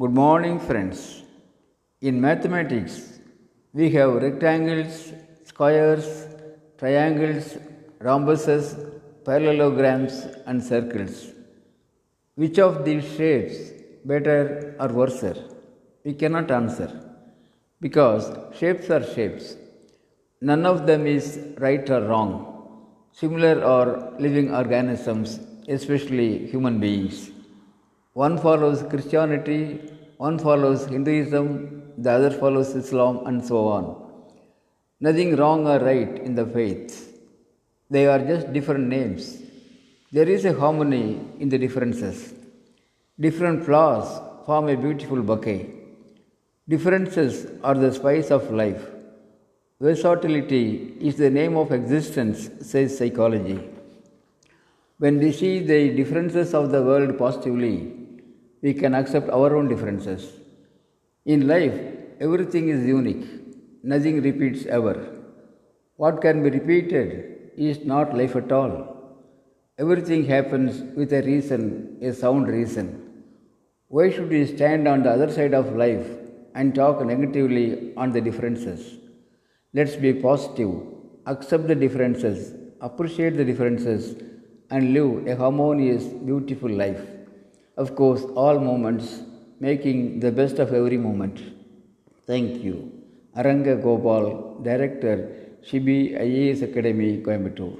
Good morning, friends. In mathematics, we have rectangles, squares, triangles, rhombuses, parallelograms, and circles. Which of these shapes better or worse? We cannot answer because shapes are shapes. None of them is right or wrong. Similar are living organisms, especially human beings. One follows Christianity, one follows Hinduism, the other follows Islam, and so on. Nothing wrong or right in the faith. They are just different names. There is a harmony in the differences. Different flowers form a beautiful bouquet. Differences are the spice of life. Versatility is the name of existence, says psychology. When we see the differences of the world positively, we can accept our own differences. In life, everything is unique, nothing repeats ever. What can be repeated is not life at all. Everything happens with a reason, a sound reason. Why should we stand on the other side of life and talk negatively on the differences? Let's be positive, accept the differences, appreciate the differences, and live a harmonious, beautiful life. Of course, all moments, making the best of every moment. Thank you. Aranga Gopal, Director, Shibi IAS Academy, Coimbatore.